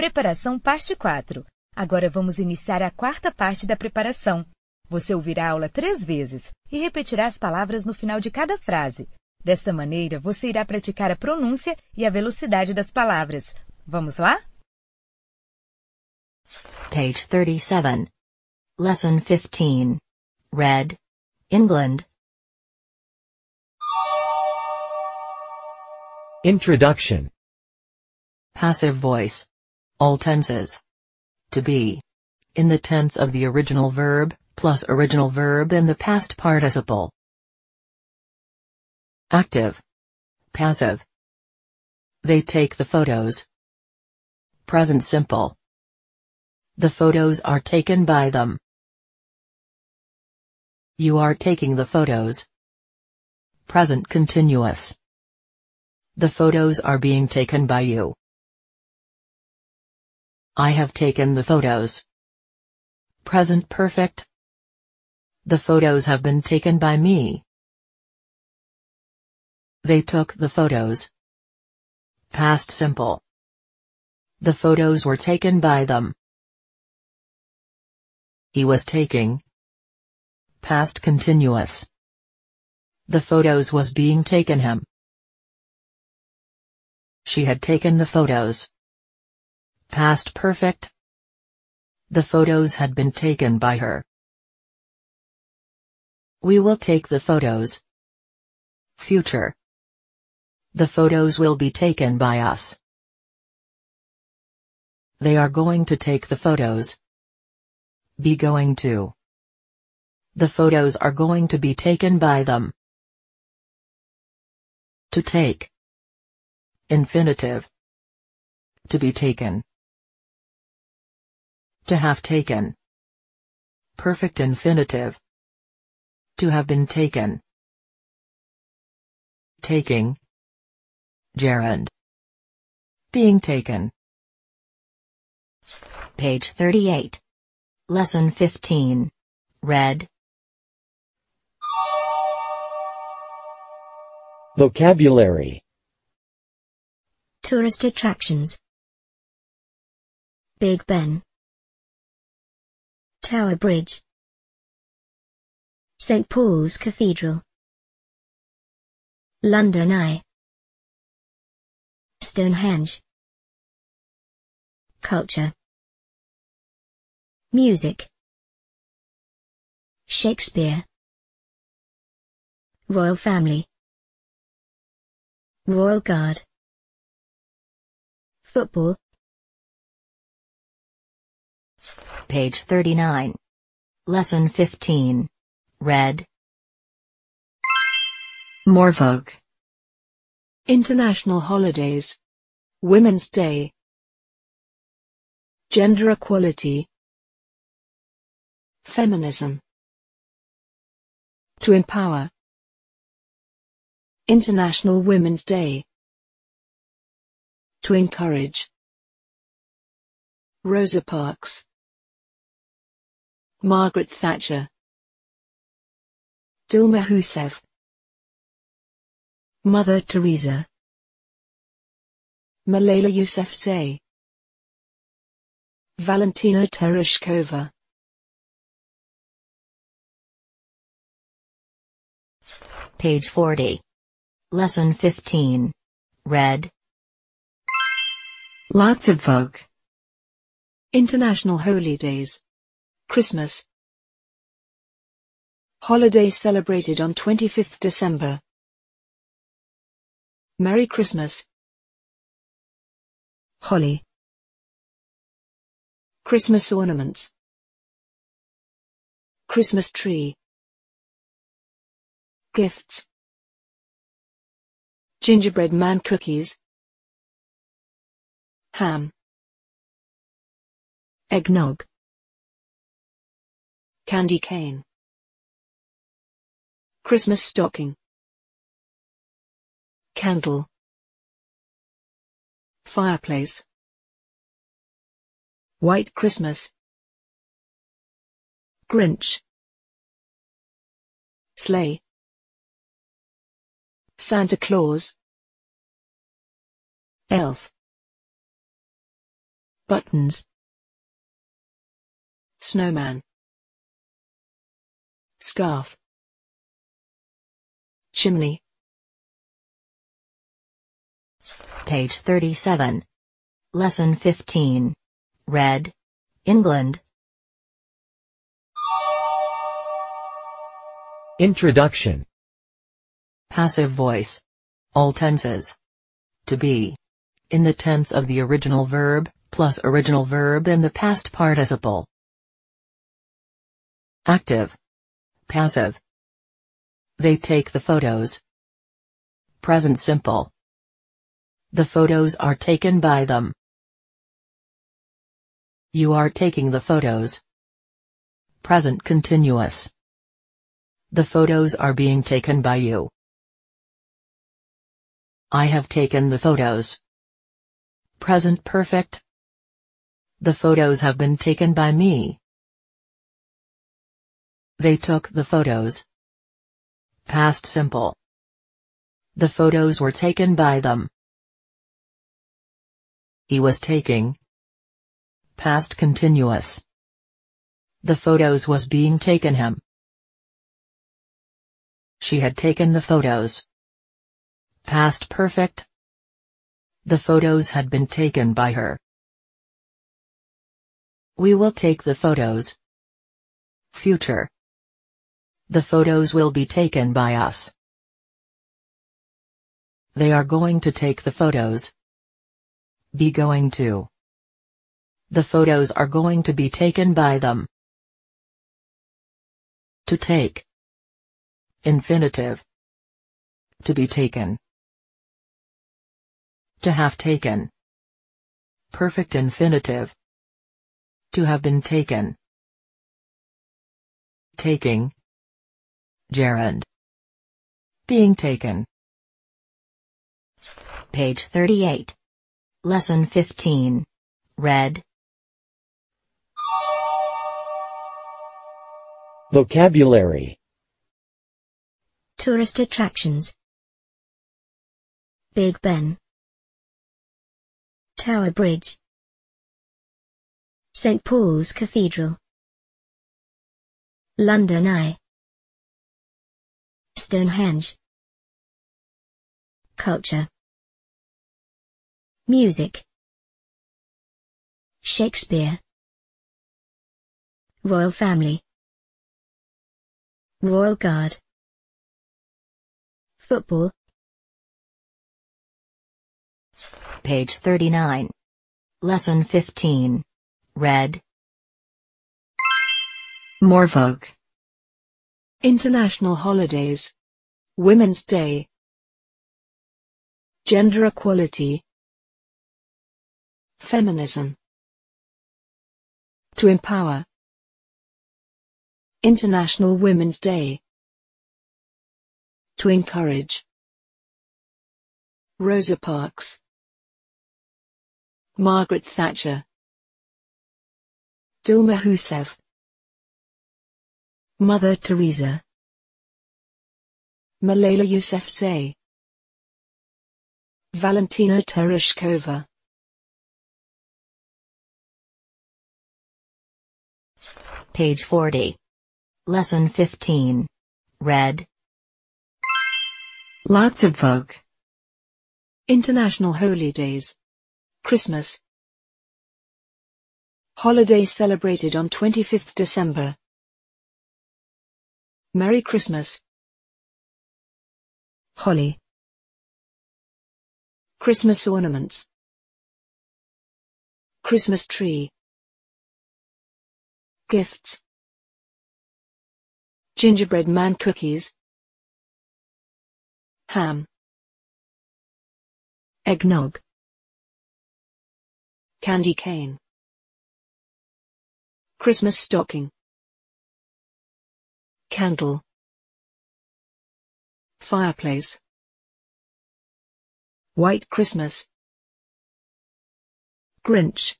Preparação parte 4. Agora vamos iniciar a quarta parte da preparação. Você ouvirá a aula três vezes e repetirá as palavras no final de cada frase. Desta maneira, você irá praticar a pronúncia e a velocidade das palavras. Vamos lá? Page 37. Lesson 15. Red. England. Introduction. Passive voice. All tenses. To be. In the tense of the original verb, plus original verb in the past participle. Active. Passive. They take the photos. Present simple. The photos are taken by them. You are taking the photos. Present continuous. The photos are being taken by you. I have taken the photos. Present perfect. The photos have been taken by me. They took the photos. Past simple. The photos were taken by them. He was taking. Past continuous. The photos was being taken him. She had taken the photos. Past perfect. The photos had been taken by her. We will take the photos. Future. The photos will be taken by us. They are going to take the photos. Be going to. The photos are going to be taken by them. To take. Infinitive. To be taken. To have taken. Perfect infinitive. To have been taken. Taking. Gerund. Being taken. Page 38. Lesson 15. Read. Vocabulary. Tourist attractions Big Ben Tower Bridge. St. Paul's Cathedral. London Eye. Stonehenge. Culture. Music. Shakespeare. Royal Family. Royal Guard. Football Page 39. Lesson 15. Red. More Vogue. International holidays. Women's Day. Gender equality. Feminism. To empower. International Women's Day. To encourage. Rosa Parks. Margaret Thatcher. Dilma Rousseff. Mother Teresa. Malala Yousafzai. Valentina Tereshkova. Page 40. Lesson 15. Read. Lots of Vogue. International Holy Days. Christmas. Holiday celebrated on 25th December. Merry Christmas. Holly. Christmas ornaments. Christmas tree. Gifts. Gingerbread man cookies. Ham. Eggnog. Candy cane. Christmas stocking. Candle. Fireplace. White Christmas. Grinch. Sleigh. Santa Claus. Elf. Buttons. Snowman. Scarf. Chimney. Page 37. Lesson 15. Red. England. Introduction. Passive voice. All tenses. To be. In the tense of the original verb, plus original verb and the past participle. Active. Passive. They take the photos. Present simple. The photos are taken by them. You are taking the photos. Present continuous. The photos are being taken by you. I have taken the photos. Present perfect. The photos have been taken by me. They took the photos. Past simple. The photos were taken by them. He was taking. Past continuous. The photos was being taken him. She had taken the photos. Past perfect. The photos had been taken by her. We will take the photos. Future. The photos will be taken by us. They are going to take the photos. Be going to. The photos are going to be taken by them. To take. Infinitive. To be taken. To have taken. Perfect infinitive. To have been taken. Taking. Gerund. Being taken. Page 38. Lesson 15. Read. Vocabulary. Tourist attractions. Big Ben. Tower Bridge. St. Paul's Cathedral. London Eye. Stonehenge. Culture. Music. Shakespeare. Royal Family. Royal Guard. Football. Page 39. Lesson 15. Red. Morvoke. International holidays. Women's Day. Gender equality. Feminism. To empower. International Women's Day. To encourage. Rosa Parks. Margaret Thatcher. Dilma Rousseff. Mother Teresa. Malala Yousafzai. Valentina Tereshkova. Page 40. Lesson 15. Read. Lots of folk. International Holy Days. Christmas. Holiday celebrated on 25th December. Merry Christmas. Holly. Christmas ornaments. Christmas tree. Gifts. Gingerbread man cookies. Ham. Eggnog. Candy cane. Christmas stocking. Candle. Fireplace. White Christmas. Grinch.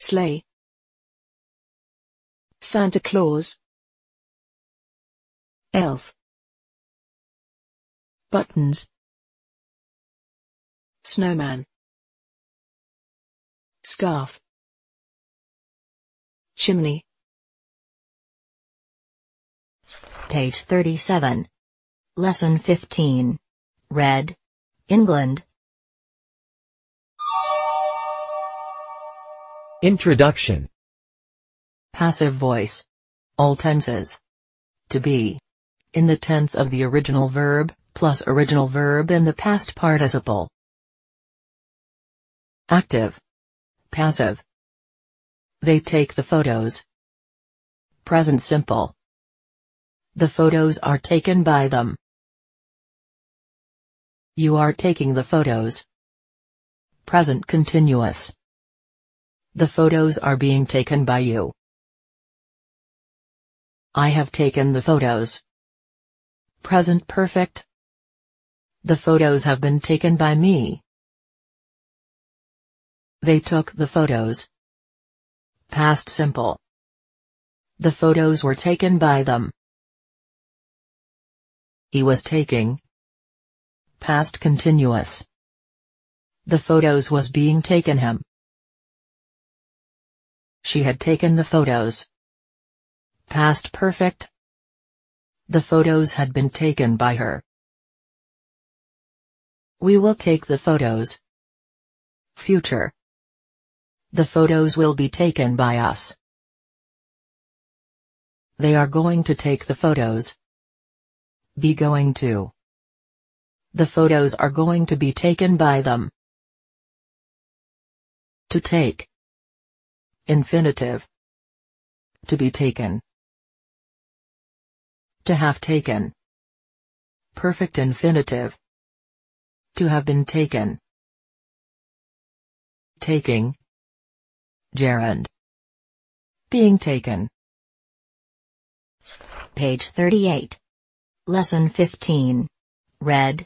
Sleigh. Santa Claus. Elf. Buttons. Snowman. Scarf. Chimney. Page 37. Lesson 15. Red. England. Introduction. Passive voice. All tenses. To be. In the tense of the original verb, plus original verb in the past participle. Active. Passive. They take the photos. Present simple. The photos are taken by them. You are taking the photos. Present continuous. The photos are being taken by you. I have taken the photos. Present perfect. The photos have been taken by me. They took the photos. Past simple. The photos were taken by them. He was taking. Past continuous. The photos was being taken him. She had taken the photos. Past perfect. The photos had been taken by her. We will take the photos. Future. The photos will be taken by us. They are going to take the photos. Be going to. The photos are going to be taken by them. To take. Infinitive. To be taken. To have taken. Perfect infinitive. To have been taken. Taking. Gerund. Being taken. Page 38. Lesson 15. Red.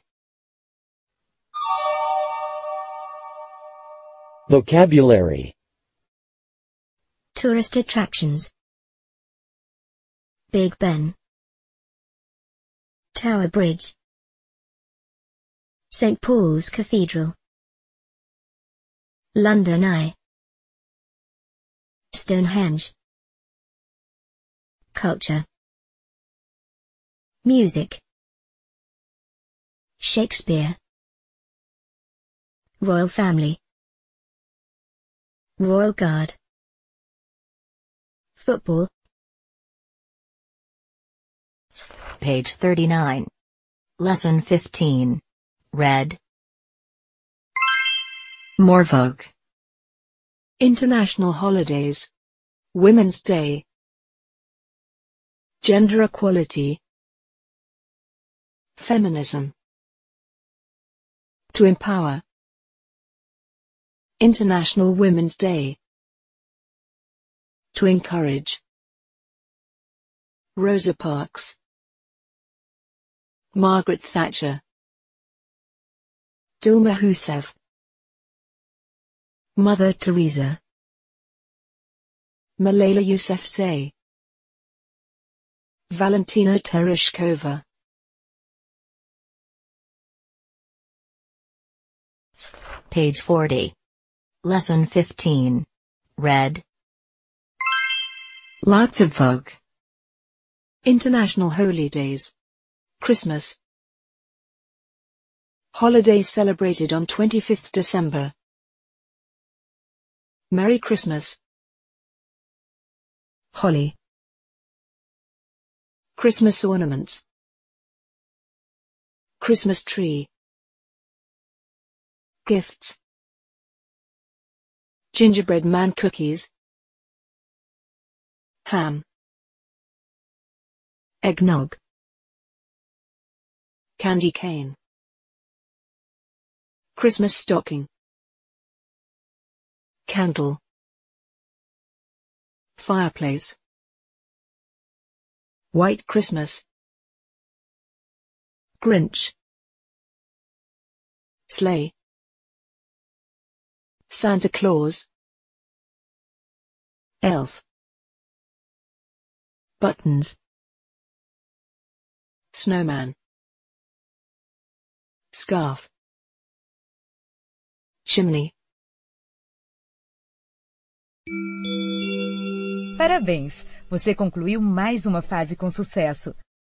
Vocabulary. Tourist attractions. Big Ben. Tower Bridge. St. Paul's Cathedral. London Eye. Stonehenge. Culture. Music. Shakespeare. Royal Family. Royal Guard. Football. Page 39. Lesson 15. Red. More Vogue. International holidays. Women's Day. Gender equality. Feminism. To empower. International Women's Day. To encourage. Rosa Parks. Margaret Thatcher. Dilma Rousseff. Mother Teresa. Malala Yousafzai. Valentina Tereshkova. Page 40. Lesson 15. Red. Lots of folk. International Holy Days. Christmas. Holiday celebrated on 25th December. Merry Christmas. Holly. Christmas ornaments. Christmas tree. Gifts. Gingerbread man cookies. Ham. Eggnog. Candy cane. Christmas stocking. Candle. Fireplace. White Christmas. Grinch. Sleigh. Santa Claus. Elf. Buttons. Snowman. Scarf. Chimney. Parabéns! Você concluiu mais uma fase com sucesso.